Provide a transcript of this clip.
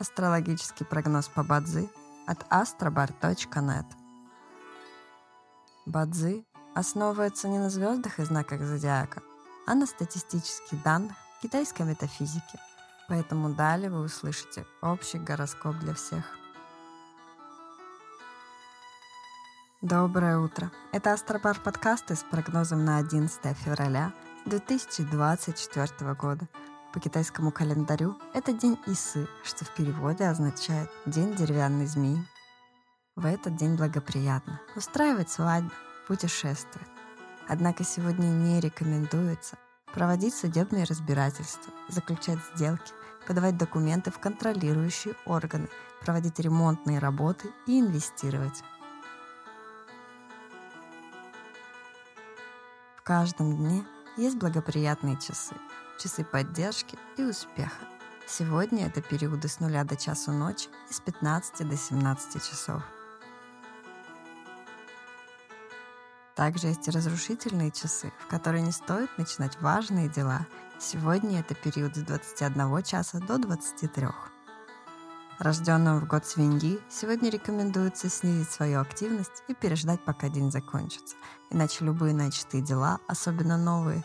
Астрологический прогноз по Бадзи от astrobar.net. Бадзи основывается не на звездах и знаках зодиака, а на статистических данных китайской метафизики. Поэтому далее вы услышите общий гороскоп для всех. Доброе утро! Это Астробар подкасты с прогнозом на 11 февраля 2024 года. По китайскому календарю это день Исы, что в переводе означает «день деревянной змеи». В этот день благоприятно устраивать свадьбу, путешествовать. Однако сегодня не рекомендуется проводить судебные разбирательства, заключать сделки, подавать документы в контролирующие органы, проводить ремонтные работы и инвестировать. В каждом дне есть благоприятные часы, часы поддержки и успеха. Сегодня это периоды с нуля до часу ночи и с 15 до 17 часов. Также есть разрушительные часы, в которые не стоит начинать важные дела. Сегодня это период с 21 часа до 23. Рожденным в год свиньи сегодня рекомендуется снизить свою активность и переждать, пока день закончится, иначе любые начатые дела, особенно новые,